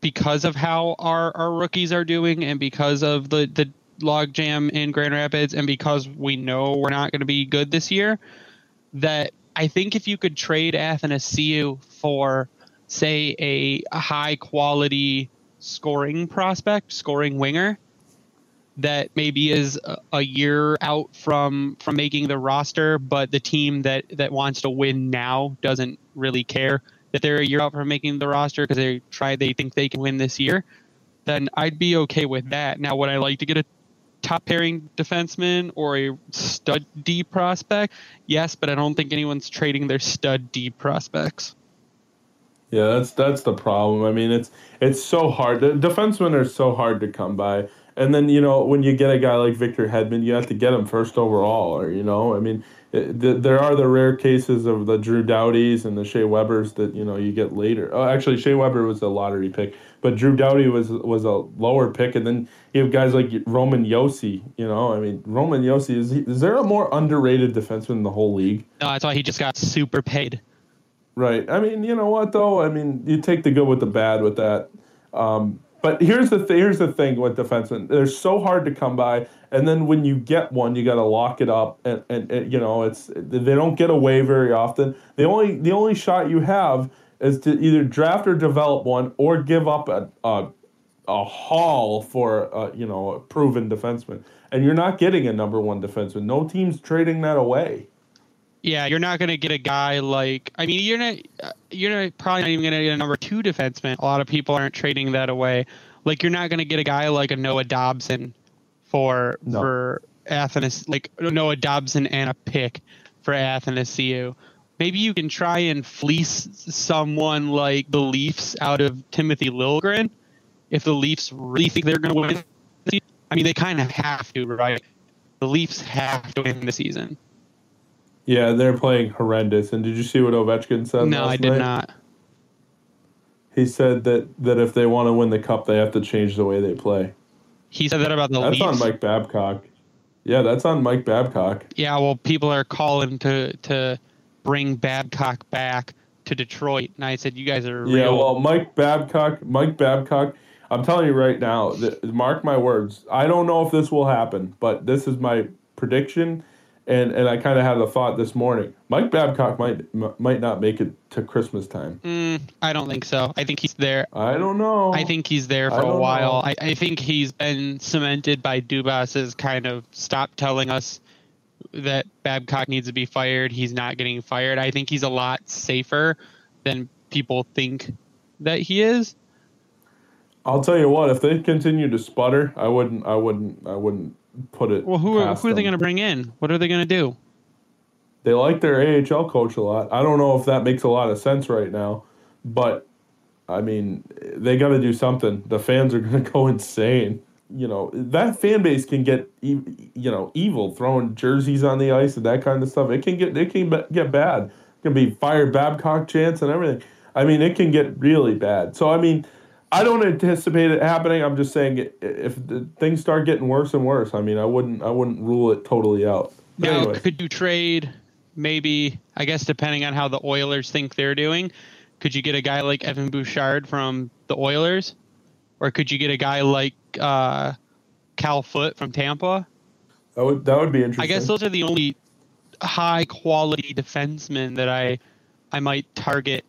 because of how our, our rookies are doing and because of the, the logjam in Grand Rapids and because we know we're not going to be good this year. That I think if you could trade Athanasiu for, say, a, a high quality scoring prospect, scoring winger, that maybe is a, year out from from making the roster, but the team that that wants to win now doesn't really care that they're a year out from making the roster because they try they think they can win this year, then I'd be okay with that. Now, would I like to get a top pairing defenseman or a stud D prospect? Yes, but I don't think anyone's trading their stud D prospects. Yeah, that's that's the problem. I mean, it's it's so hard. The defensemen are so hard to come by. And then you know when you get a guy like Victor Hedman, you have to get him first overall, or you know, I mean, it, the, there are the rare cases of the Drew Doughties and the Shea Webers that you know you get later. Oh, actually, Shea Weber was a lottery pick, but Drew Doughty was was a lower pick, and then you have guys like Roman Josi. You know, I mean, Roman Josi is he, is there a more underrated defenseman in the whole league? No, that's why he just got super paid. Right. I mean, you know what though? I mean, you take the good with the bad with that. Um, but here's the th- here's the thing with defensemen: they're so hard to come by, and then when you get one, you got to lock it up, and, and, and, you know it's they don't get away very often. The only the only shot you have is to either draft or develop one, or give up a a, a haul for a, you know a proven defenseman, and you're not getting a number one defenseman. No team's trading that away. Yeah, you're not going to get a guy like. I mean, you're not. Uh, you're not, probably not even going to get a number two defenseman. A lot of people aren't trading that away. Like, you're not going to get a guy like a Noah Dobson for no. for Athens. Like Noah Dobson and a pick for Athens, Athanasiu. Maybe you can try and fleece someone like the Leafs out of Timothy Liljegren if the Leafs really think they're going to win. I mean, they kind of have to, right? The Leafs have to win the season. Yeah, they're playing horrendous. And did you see what Ovechkin said? No, I did night? not. He said that that if they want to win the cup, they have to change the way they play. He said that about the. Leafs. That's Leafs. on Mike Babcock. Yeah, that's on Mike Babcock. Yeah, well, people are calling to to bring Babcock back to Detroit, and I said, "You guys are." Yeah, well, Mike Babcock, Mike Babcock. I'm telling you right now, that, mark my words. I don't know if this will happen, but this is my prediction and and I kind of had a thought this morning. Mike Babcock might m- might not make it to Christmas time. Mm, I don't think so. I think he's there. I don't know. I think he's there for a while. I, I, think he's been cemented by Dubas's kind of stop telling us that Babcock needs to be fired. He's not getting fired. I think he's a lot safer than people think that he is. I'll tell you what. If they continue to sputter, I wouldn't. I wouldn't. I wouldn't put it. Well, who are, who are they going to bring in? What are they going to do? They like their AHL coach a lot. I don't know if that makes a lot of sense right now, but I mean, they got to do something. The fans are going [LAUGHS] to go insane. You know, that fan base can get you know evil throwing jerseys on the ice and that kind of stuff. It can get it can get bad. It can be fire Babcock chants and everything. I mean, it can get really bad. So I mean, I don't anticipate it happening. I'm just saying if things start getting worse and worse, I mean, I wouldn't I wouldn't rule it totally out. But now, anyway. could you trade maybe? I guess depending on how the Oilers think they're doing, Could you get a guy like Evan Bouchard from the Oilers, or could you get a guy like uh, Cal Foote from Tampa? That would that would be interesting. I guess those are the only high quality defensemen that I I might target.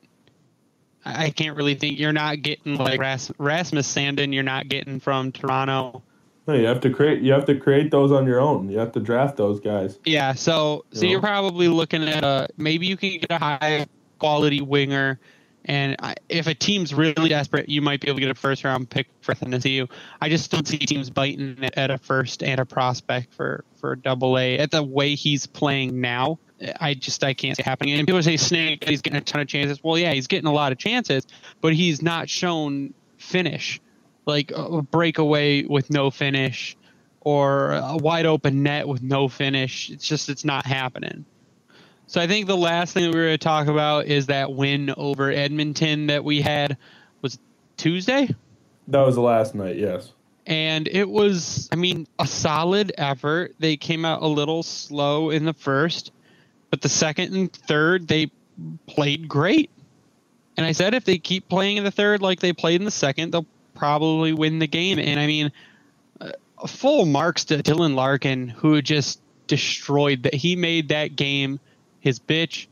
I can't really think you're not getting like Ras- Rasmus Sandin. You're not getting from Toronto. No, you have to create. You have to create those on your own. You have to draft those guys. Yeah, so so You know? you're probably looking at a maybe you can get a high quality winger, and I, if a team's really desperate, you might be able to get a first round pick for NSU. I just don't see teams biting at- a first and a prospect for for Double A at the way he's playing now. I just I can't see it happening. And people say Snake, he's getting a ton of chances. Well, yeah, he's getting a lot of chances, but he's not shown finish, like a breakaway with no finish or a wide open net with no finish. It's just it's not happening. So I think the last thing that we were going to talk about is that win over Edmonton that we had was Tuesday, That was the last night. Yes. and it was I mean a solid effort. They came out a little slow in the first, but the second and third they played great. And I said if they keep playing in the third like they played in the second, they'll probably win the game. And I mean, uh, full marks to Dylan Larkin, who just destroyed that. He made that game his bitch.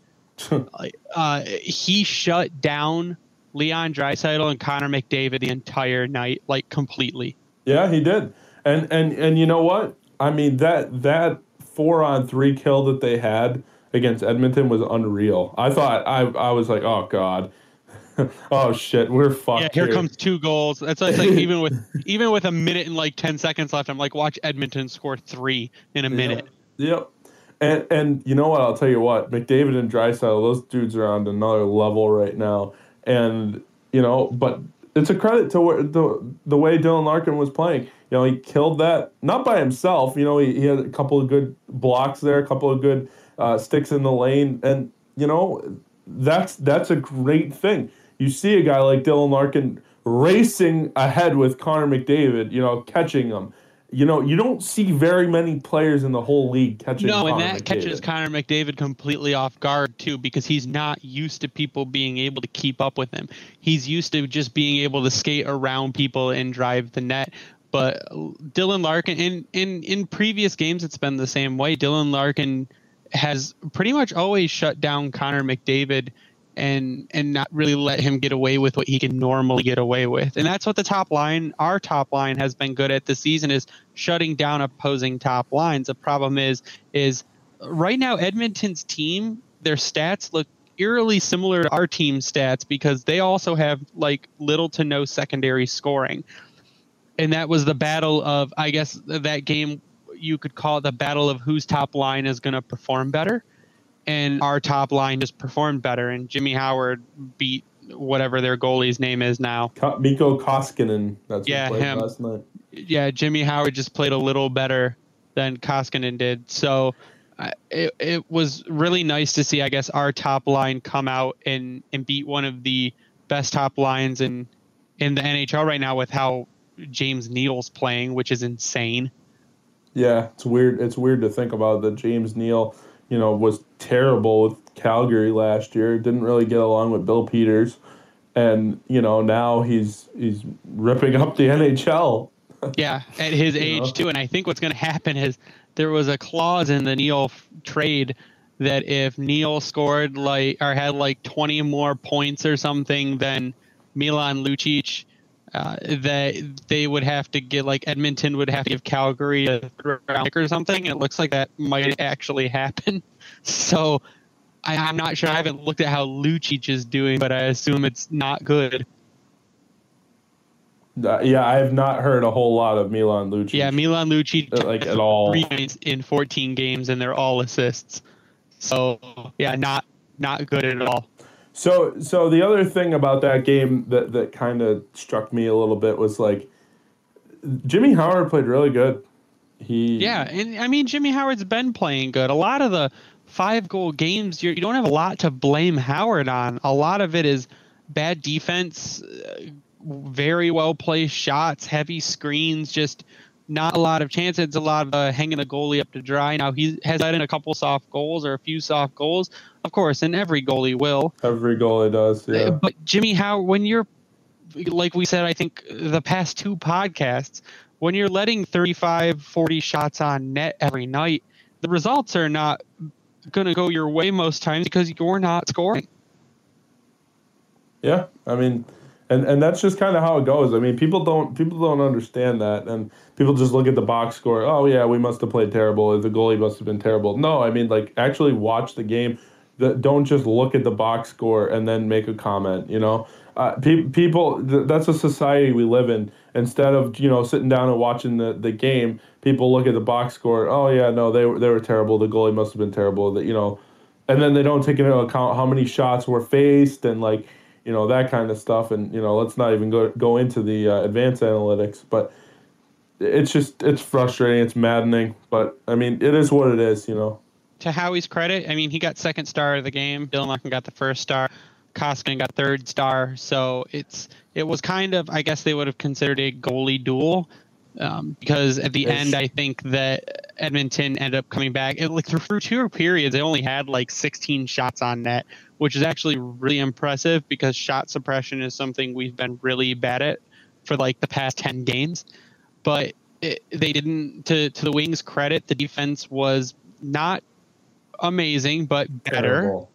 [LAUGHS] uh, he shut down Leon Draisaitl and Connor McDavid the entire night, like completely. Yeah, he did. And and and you know what? I mean that that four on three kill that they had against Edmonton was unreal. I thought I I was like, oh god, [LAUGHS] oh shit, we're fucked. Yeah, here comes two goals. That's like, like even with [LAUGHS] even with a minute and like ten seconds left, I'm like, watch Edmonton score three in a minute. Yep. And and you know what? I'll tell you what. McDavid and Draisaitl, those dudes are on another level right now. And you know, but it's a credit to the the way Dylan Larkin was playing. You know, he killed that not by himself. You know, he, he had a couple of good blocks there, a couple of good uh, sticks in the lane, and you know, that's that's a great thing. You see a guy like Dylan Larkin racing ahead with Connor McDavid. You know, catching him you know, you don't see very many players in the whole league catching. No, and that McDavid. catches Connor McDavid completely off guard too, because he's not used to people being able to keep up with him. He's used to just being able to skate around people and drive the net. But Dylan Larkin, in in in previous games, it's been the same way. Dylan Larkin has pretty much always shut down Connor McDavid and and not really let him get away with what he can normally get away with. And that's what the top line, our top line has been good at this season is shutting down opposing top lines. The problem is is right now Edmonton's team, their stats look eerily similar to our team stats because they also have like little to no secondary scoring. And that was the battle of I guess that game you could call it the battle of whose top line is going to perform better and our top line just performed better. And Jimmy Howard beat whatever their goalie's name is now. Ko- Mikko Koskinen. That's Yeah, played him. last night. Yeah, Jimmy Howard just played a little better than Koskinen did. So uh, it, it was really nice to see, I guess, our top line come out and, and beat one of the best top lines in in the NHL right now with how James Neal's playing, which is insane. Yeah, it's weird. It's weird to think about that. James Neal, you know, was terrible with Calgary last year. Didn't really get along with Bill Peters, and you know now he's he's ripping up the [LAUGHS] NHL. Yeah, at his [LAUGHS] age know? too. And I think what's going to happen is there was a clause in the Neal f- trade that if Neal scored like or had like 20 more points or something than Milan Lucic, uh, that they would have to get like Edmonton would have to give Calgary a third round pick or something. It looks like that might actually happen. [LAUGHS] So I, I'm not sure. I haven't looked at how Lucic is doing, but I assume it's not good. Uh, yeah, I have not heard a whole lot of Milan Lucic. Yeah, Milan Lucic uh, like at all. in 14 games, and they're all assists. So yeah, not not good at all. So, so the other thing about that game that that kind of struck me a little bit was like Jimmy Howard played really good. He Yeah, and I mean Jimmy Howard's been playing good. A lot of the five goal games, you're, you don't have a lot to blame Howard on. A lot of it is bad defense, uh, very well placed shots, heavy screens, just not a lot of chances. It's a lot of uh, hanging the goalie up to dry. Now he has let in a couple soft goals or a few soft goals, of course, and every goalie will. Every goalie does, yeah. But Jimmy, how when you're like we said, I think the past two podcasts, when you're letting 35, 40 shots on net every night, the results are not going to go your way most times because you're not scoring. Yeah, I mean, and and that's just kind of how it goes. I mean, people don't people don't understand that, and people just look at the box score. Oh yeah, we must have played terrible. The goalie must have been terrible. No, I mean like actually watch the game. The, don't just look at the box score and then make a comment. You know, uh, pe- people. Th- that's a society we live in. Instead of you know sitting down and watching the, the game, people look at the box score. Oh yeah, no, they were they were terrible. The goalie must have been terrible. That you know, and then they don't take into account how many shots were faced and like you know that kind of stuff. And you know, let's not even go go into the uh, advanced analytics, but it's just it's frustrating. It's maddening, but I mean, it is what it is. You know. To Howie's credit, I mean, he got second star of the game. Dylan Larkin got the first star. Koskinen got third star. So it's it was kind of I guess they would have considered a goalie duel. Um, because at the end, I think that Edmonton ended up coming back. It, like through two periods, they only had like 16 shots on net, which is actually really impressive because shot suppression is something we've been really bad at for like the past 10 games. But it, they didn't. To to the Wings' credit, the defense was not amazing, but better. Terrible.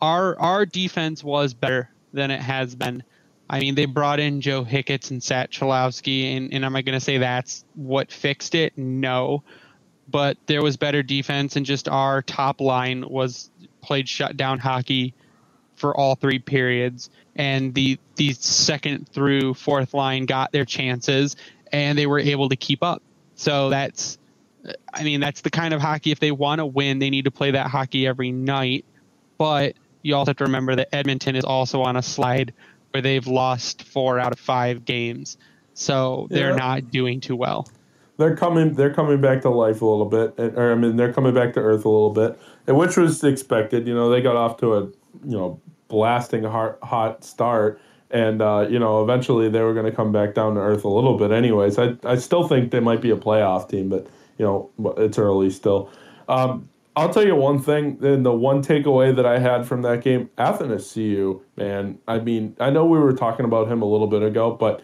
Our our defense was better than it has been. I mean, they brought in Joe Hicketts and Sat Cholowski, and, and am I going to say that's what fixed it? No. But there was better defense, and just our top line was played shutdown hockey for all three periods. And the, the second through fourth line got their chances, and they were able to keep up. So that's, I mean, that's the kind of hockey, if they want to win, they need to play that hockey every night. But you also have to remember that Edmonton is also on a slide where they've lost four out of five games. So they're Yeah. not doing too well. they're coming they're coming back to life a little bit or i mean they're coming back to earth a little bit and which was expected you know they got off to a you know blasting hot, hot start and uh, you know eventually they were going to come back down to earth a little bit anyways I, I still think they might be a playoff team but you know it's early still um, i'll tell you one thing and the one takeaway that i had from that game athanasiu man i mean i know we were talking about him a little bit ago but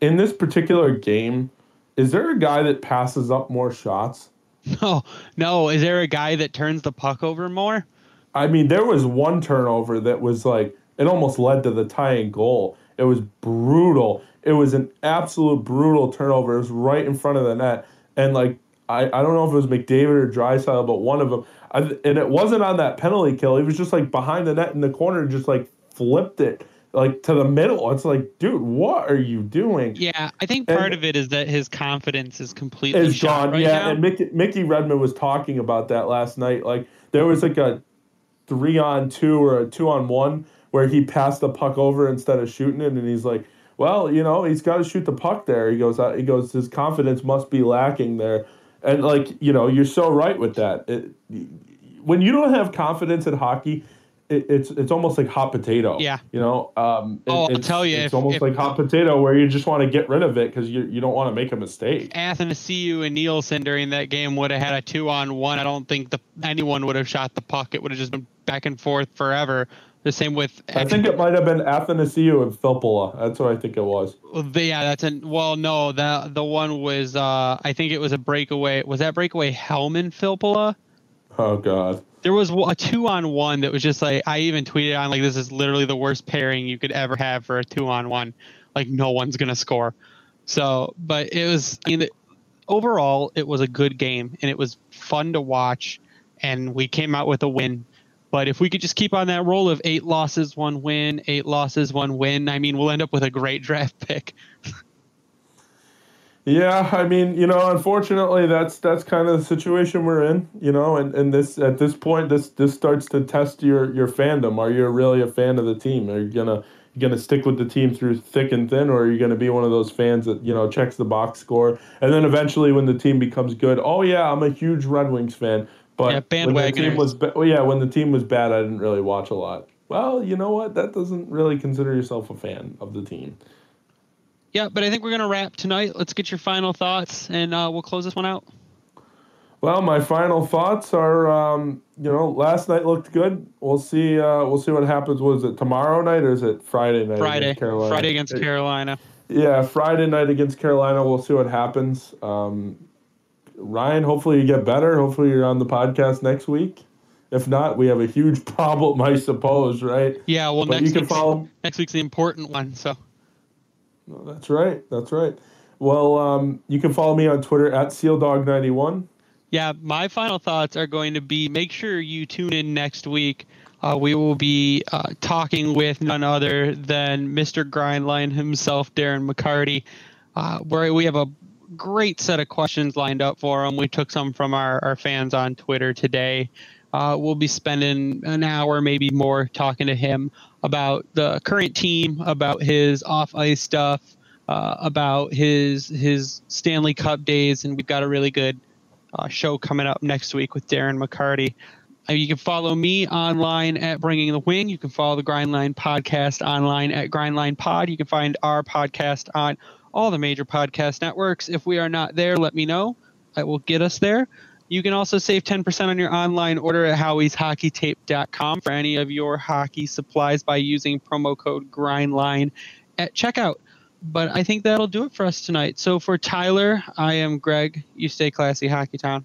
in this particular game is there a guy that passes up more shots? [LAUGHS] No, no. Is there a guy that turns the puck over more? I mean, there was one turnover that was like it almost led to the tying goal. It was brutal. It was an absolute brutal turnover. It was right in front of the net, and like I, I don't know if it was McDavid or Draisaitl, but one of them. I, and it wasn't on that penalty kill. He was just like behind the net in the corner, just like flipped it like to the middle. It's like, dude, what are you doing? Yeah, I think And- part of it is that his confidence is completely is shot gone. right yeah, now. and Mickey, Mickey Redmond was talking about that last night. Like there was like a three on two or a two on one where he passed the puck over instead of shooting it, and he's like, "Well, you know, he's got to shoot the puck there." He goes, uh, "He goes, his confidence must be lacking there," and like you know, you're so right with that. It, when you don't have confidence in hockey. It, it's it's almost like hot potato. Yeah. You know. Um, it- Oh, I'll it's- tell you, it's if- almost if- like hot potato where you just want to get rid of it because you you don't want to make a mistake. Athanasiu and Nielsen during that game would have had a two on one. I don't think the anyone would have shot the puck. It would have just been back and forth forever. The same with I think it might have been Athanasiu and Filppula. That's what I think it was. Yeah, that's an well, no, the the one was uh, I think it was a breakaway. Was that breakaway Helm and Filppula? Oh God. There was a two on one that was just like I even tweeted on like this is literally the worst pairing you could ever have for a two on one. Like no one's gonna score. So, but it was I mean, the, overall it was a good game and it was fun to watch, and we came out with a win. But if we could just keep on that roll of eight losses, one win, eight losses, one win, I mean, we'll end up with a great draft [LAUGHS] pick. Yeah, I mean, you know, unfortunately, that's that's kind of the situation we're in. You know, and, and this at this point, this this starts to test your your fandom. Are you really a fan of the team? Are you gonna you gonna stick with the team through thick and thin, or are you gonna be one of those fans that you know checks the box score, and then eventually, when the team becomes good, oh yeah, I'm a huge Red Wings fan. But Yeah, when the team was ba- well, yeah, when the team was bad, I didn't really watch a lot. Well, you know what? That doesn't really consider yourself a fan of the team. yeah, but I think we're gonna wrap tonight. Let's get your final thoughts, and uh, we'll close this one out. Well, my final thoughts are, um, you know, last night looked good. We'll see. Uh, we'll see what happens. Was it tomorrow night or is it Friday night? Friday. against Carolina? Friday against Carolina. Yeah, Friday night against Carolina. We'll see what happens. Um, Ryan, hopefully you get better. Hopefully you're on the podcast next week. If not, we have a huge [LAUGHS] problem, I suppose, right? Yeah. Well, But next you can week's, follow. next week's the important one. So That's right. That's right. Well, um, you can follow me on Twitter at SealDog91. yeah, my final thoughts are going to be: make sure you tune in next week. Uh, we will be uh, talking with none other than Mr. Grindline himself, Darren McCarty. Uh, where we have a great set of questions lined up for him. We took some from our, our fans on Twitter today. Uh, we'll be spending an hour, maybe more, talking to him about the current team, about his off ice stuff, uh, about his his Stanley Cup days, and we've got a really good uh, show coming up next week with Darren McCarty. Uh, you can follow me online at Bringing the Wing. You can follow the Grindline podcast online at Grindline Pod. You can find our podcast on all the major podcast networks. If we are not there, let me know. I will get us there. You can also save 10% on your online order at howieshockeytape.com for any of your hockey supplies by using promo code GRINDLINE at checkout. But I think that'll do it for us tonight. So for Tyler, I am Greg. You stay classy, Hockey Town.